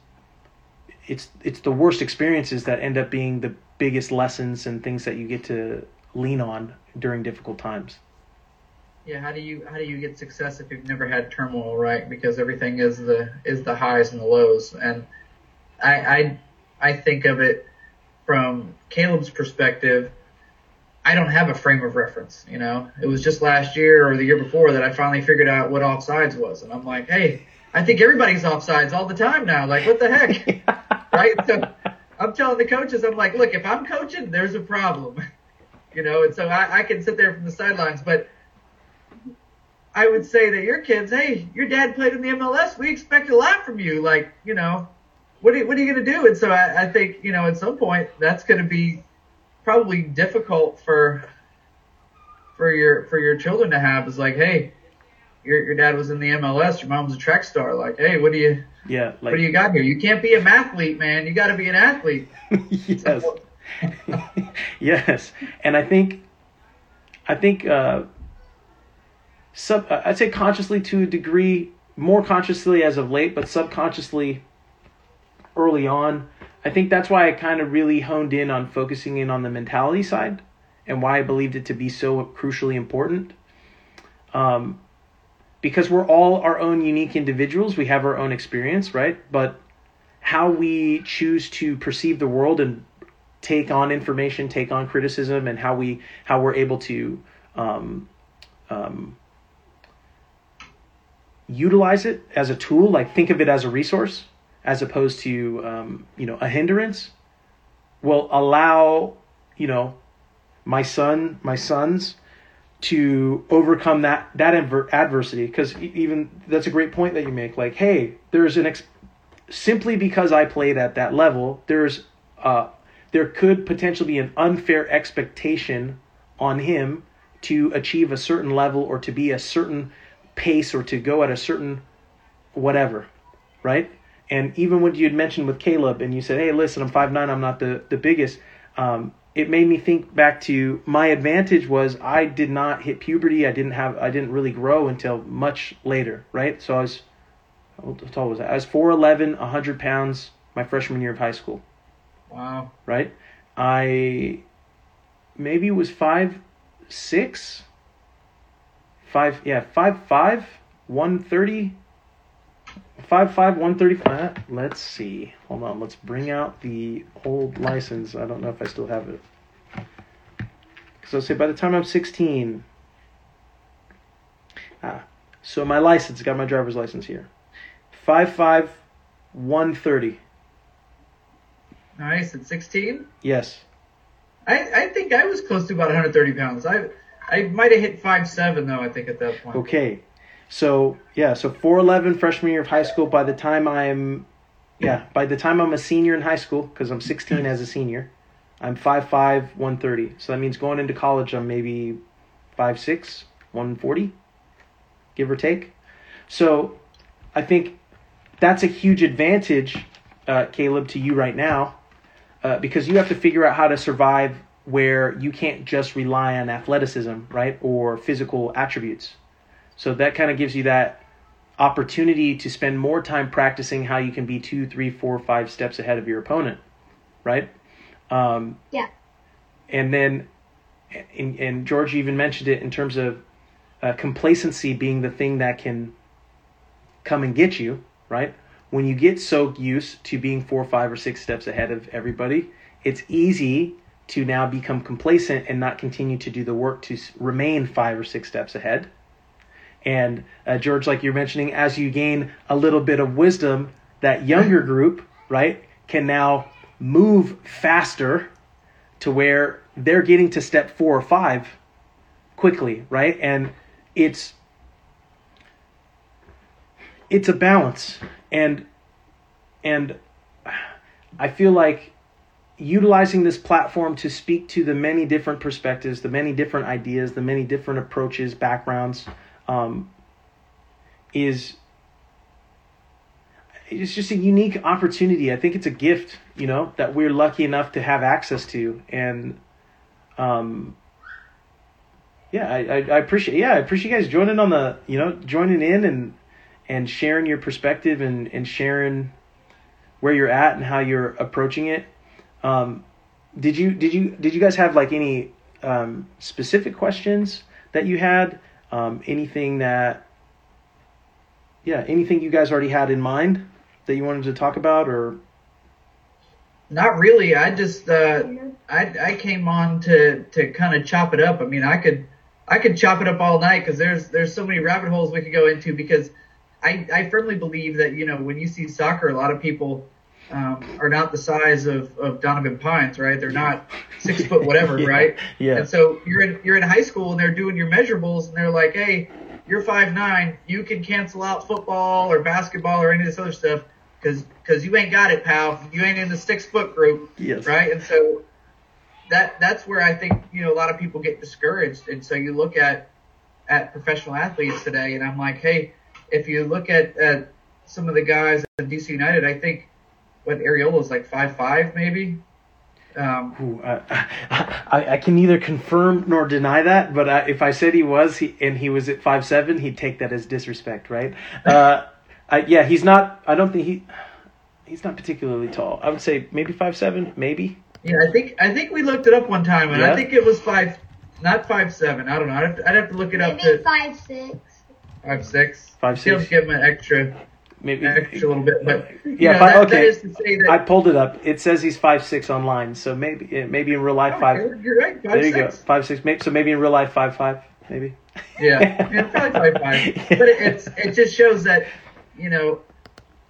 it's it's the worst experiences that end up being the biggest lessons and things that you get to lean on during difficult times. Yeah, how do you how do you get success if you've never had turmoil, right? Because everything is the is the highs and the lows, and I I I think of it from Caleb's perspective. I don't have a frame of reference, you know. It was just last year or the year before that I finally figured out what offsides was, and I'm like, hey, I think everybody's offsides all the time now. Like, what the heck, [LAUGHS] right? So I'm telling the coaches, I'm like, look, if I'm coaching, there's a problem, [LAUGHS] you know. And so I, I can sit there from the sidelines, but I would say that your kids, hey, your dad played in the MLS. We expect a lot from you. Like, you know, what are, what are you going to do? And so I, I think, you know, at some point that's going to be probably difficult for for your for your children to have. Is like, hey, your your dad was in the MLS. Your mom's a track star. Like, hey, what do you Yeah, like what do you got here? You can't be a mathlete, man. You got to be an athlete. [LAUGHS] yes. [LAUGHS] yes. And I think I think uh sub I'd say consciously to a degree, more consciously as of late, but subconsciously early on. I think that's why I kind of really honed in on focusing in on the mentality side and why I believed it to be so crucially important. Um, because we're all our own unique individuals, we have our own experience, right? But how we choose to perceive the world and take on information, take on criticism, and how we how we're able to um, um, utilize it as a tool, like think of it as a resource, as opposed to um, you know a hindrance, will allow you know my son, my sons to overcome that that adver- adversity because even that's a great point that you make like hey there's an ex- simply because I played at that level, there's uh, there could potentially be an unfair expectation on him to achieve a certain level or to be a certain pace or to go at a certain whatever, right? And even when you had mentioned with Caleb and you said, "Hey, listen, I'm five nine, I'm not the the biggest," um, it made me think back to my advantage was I did not hit puberty. I didn't have I didn't really grow until much later, right? So I was how tall was I? I was 4'11", 100 pounds my freshman year of high school, Wow. right? I maybe was five six, five yeah five five, one thirty, five five one thirty five. Let's see. Hold on. Let's bring out the old license. I don't know if I still have it. Because I'll say by the time I'm sixteen. Ah, so my license got my driver's license here. Five five, one thirty. Nice. At 16, Yes. I, I think I was close to about 130 pounds. I I might have hit five seven though. I think at that point. Okay. So yeah, so four eleven freshman year of high school. By the time I'm, yeah, by the time I'm a senior in high school, because I'm sixteen as a senior, I'm five five one thirty. So that means going into college, I'm maybe five six one forty, give or take. So I think that's a huge advantage, uh, Caleb, to you right now, uh, because you have to figure out how to survive where you can't just rely on athleticism, right, or physical attributes. So that kind of gives you that opportunity to spend more time practicing how you can be two, three, four, five steps ahead of your opponent, right? Um, Yeah. And then, and, and George even mentioned it in terms of uh, complacency being the thing that can come and get you, right? When you get so used to being four, five, or six steps ahead of everybody, it's easy to now become complacent and not continue to do the work to remain five or six steps ahead. And uh, George, like you're mentioning, as you gain a little bit of wisdom, that younger group, right, can now move faster to where they're getting to step four or five quickly, right? And it's it's a balance and and I feel like utilizing this platform to speak to the many different perspectives, the many different ideas, the many different approaches, backgrounds, um, is it's just a unique opportunity. I think it's a gift, you know, that we're lucky enough to have access to, and um, yeah, I, I, I appreciate yeah I appreciate you guys joining on the you know joining in and and sharing your perspective and and sharing where you're at and how you're approaching it. Um, did you did you did you guys have like any um, specific questions that you had? Um, anything that yeah, anything you guys already had in mind that you wanted to talk about or Not really. I just uh, I I came on to to kind of chop it up. I mean, I could I could chop it up all night because there's there's so many rabbit holes we could go into because I I firmly believe that you know when you see soccer, a lot of people um, are not the size of of Donovan Pines, right? They're not six foot whatever, [LAUGHS] Yeah. right? Yeah. And so you're in you're in high school and they're doing your measurables and they're like, hey, you're five nine, you can cancel out football or basketball or any of this other stuff because because you ain't got it, pal. You ain't in the six foot group, Yes. right? And so that that's where I think you know a lot of people get discouraged. And so you look at at professional athletes today, and I'm like, hey, if you look at, at some of the guys at DC United, I think what Arriola's like five five maybe. Um, Ooh, I, I, I can neither confirm nor deny that, but I, if I said he was he, and he was at five seven, he'd take that as disrespect, right? [LAUGHS] Uh, I, yeah, he's not. I don't think he. He's not particularly tall. I would say maybe five seven, maybe. yeah, I think I think we looked it up one time, and Yeah? I think it was five, not five seven. I don't know. I'd have to, I'd have to look it up Maybe to five six. five six. Five, Still six. give him an extra Maybe. extra little bit, but Yeah, know, that, okay. that is to say that I pulled it up. It says he's five six online, so maybe maybe in real life Oh, five. you're, right. Five, There you go, five six. Maybe, so maybe in real life five five, maybe. Yeah, yeah, probably [LAUGHS] five five. But it, it's it just shows that you know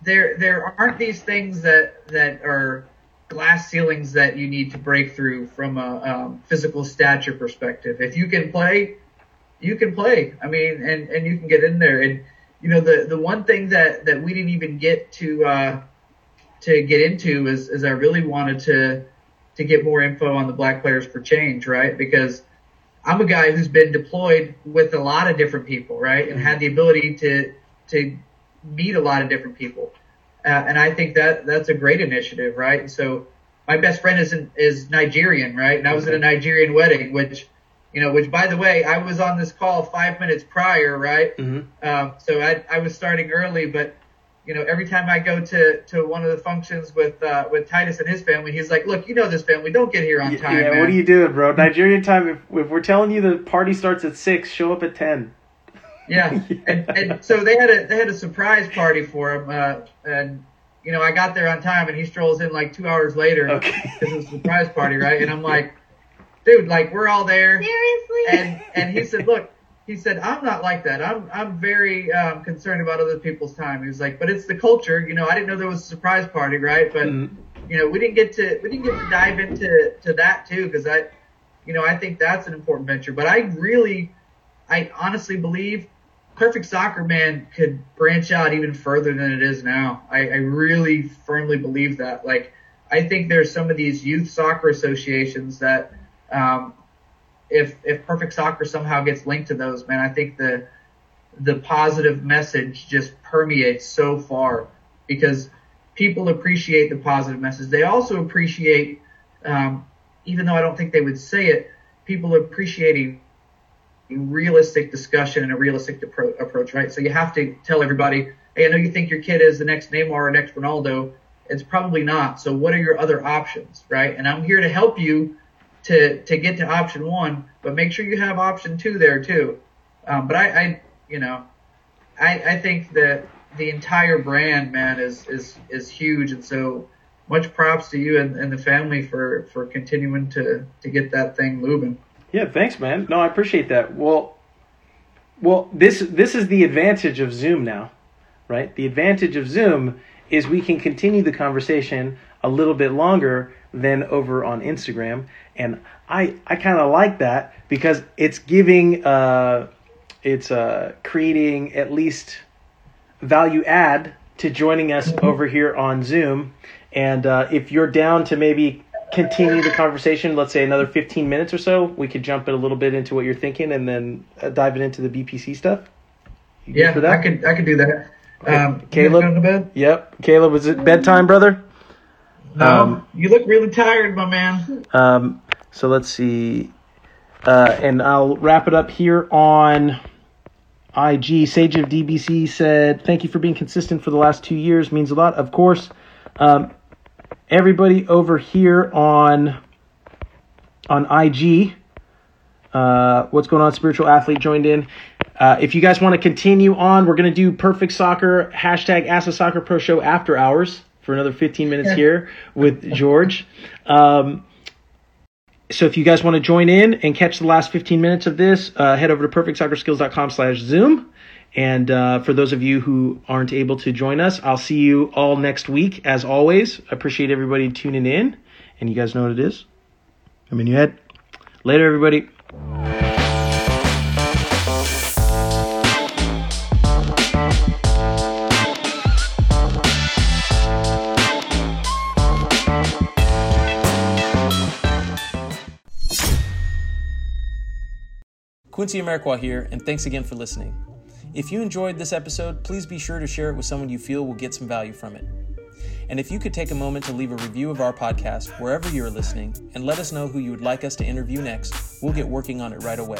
there there aren't these things that that are glass ceilings that you need to break through from a um, physical stature perspective. If you can play, you can play. I mean, and and you can get in there. And you know the the one thing that that we didn't even get to uh, to get into is is I really wanted to to get more info on the Black Players for Change, right? Because I'm a guy who's been deployed with a lot of different people, right, and had the ability to to meet a lot of different people, uh, and I think that that's a great initiative, right? And so my best friend is is Nigerian, right, and I was at a Nigerian wedding, which you know, which by the way, I was on this call five minutes prior, right? hmm Um, so I, I was starting early, but you know, every time I go to, to one of the functions with uh, with Titus and his family, he's like, "Look, you know this family, don't get here on time, yeah, man." what are you doing, bro? Nigerian time. If, if we're telling you the party starts at six, show up at ten. Yeah, [LAUGHS] and, and so they had a they had a surprise party for him, uh, and you know I got there on time, and he strolls in like two hours later Okay. it's a surprise party, right? And I'm [LAUGHS] like, dude, like we're all there, Seriously? and and he said, look, he said I'm not like that. I'm I'm very um, concerned about other people's time. He was like, but it's the culture, you know. I didn't know there was a surprise party, right? But Mhm. you know, we didn't get to we didn't get to dive into to that too because I, you know, I think that's an important venture. But I really, I honestly believe Perfect Soccer Man could branch out even further than it is now. I, I really firmly believe that. Like, I think there's some of these youth soccer associations that, um, if if Perfect Soccer somehow gets linked to those, man, I think the the positive message just permeates so far because people appreciate the positive message. They also appreciate, um, even though I don't think they would say it, people appreciating a realistic discussion and a realistic appro- approach, right? So you have to tell everybody, hey, I know you think your kid is the next Neymar or next Ronaldo. It's probably not. So what are your other options, right? And I'm here to help you to to get to option one, but make sure you have option two there too. Um, but I, I, you know, I, I think that the entire brand, man, is is is huge, and so much props to you and, and the family for for continuing to to get that thing moving. Yeah, thanks, man. No, I appreciate that. Well, well, this this is the advantage of Zoom now, right? The advantage of Zoom is we can continue the conversation a little bit longer than over on Instagram, and I I kind of like that because it's giving uh, it's uh, creating at least value add to joining us over here on Zoom. And uh, if you're down to maybe continue the conversation, let's say another 15 minutes or so, we could jump in a little bit into what you're thinking and then uh, dive it into the BPC stuff. You yeah, I could I could do that. Um, Caleb? Yep, Caleb, was it bedtime, brother? No, um, you look really tired, my man. Um, so let's see, uh, and I'll wrap it up here on IG. Sage of DBC said, "Thank you for being consistent for the last two years. Means a lot, of course." Um, everybody over here on on IG, uh, what's going on? Spiritual athlete joined in. Uh, if you guys want to continue on, we're going to do Perfect Soccer hashtag Ask the Soccer Pro Show after hours for another 15 minutes here with George. Um, so if you guys want to join in and catch the last 15 minutes of this, uh, head over to perfectsoccerskills.com slash Zoom. And uh, for those of you who aren't able to join us, I'll see you all next week. As always, I appreciate everybody tuning in. And you guys know what it is. I'm in your head. Later, everybody. Quincy Amarikwa here, and thanks again for listening. If you enjoyed this episode, please be sure to share it with someone you feel will get some value from it. And if you could take a moment to leave a review of our podcast wherever you are listening and let us know who you would like us to interview next, we'll get working on it right away.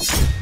you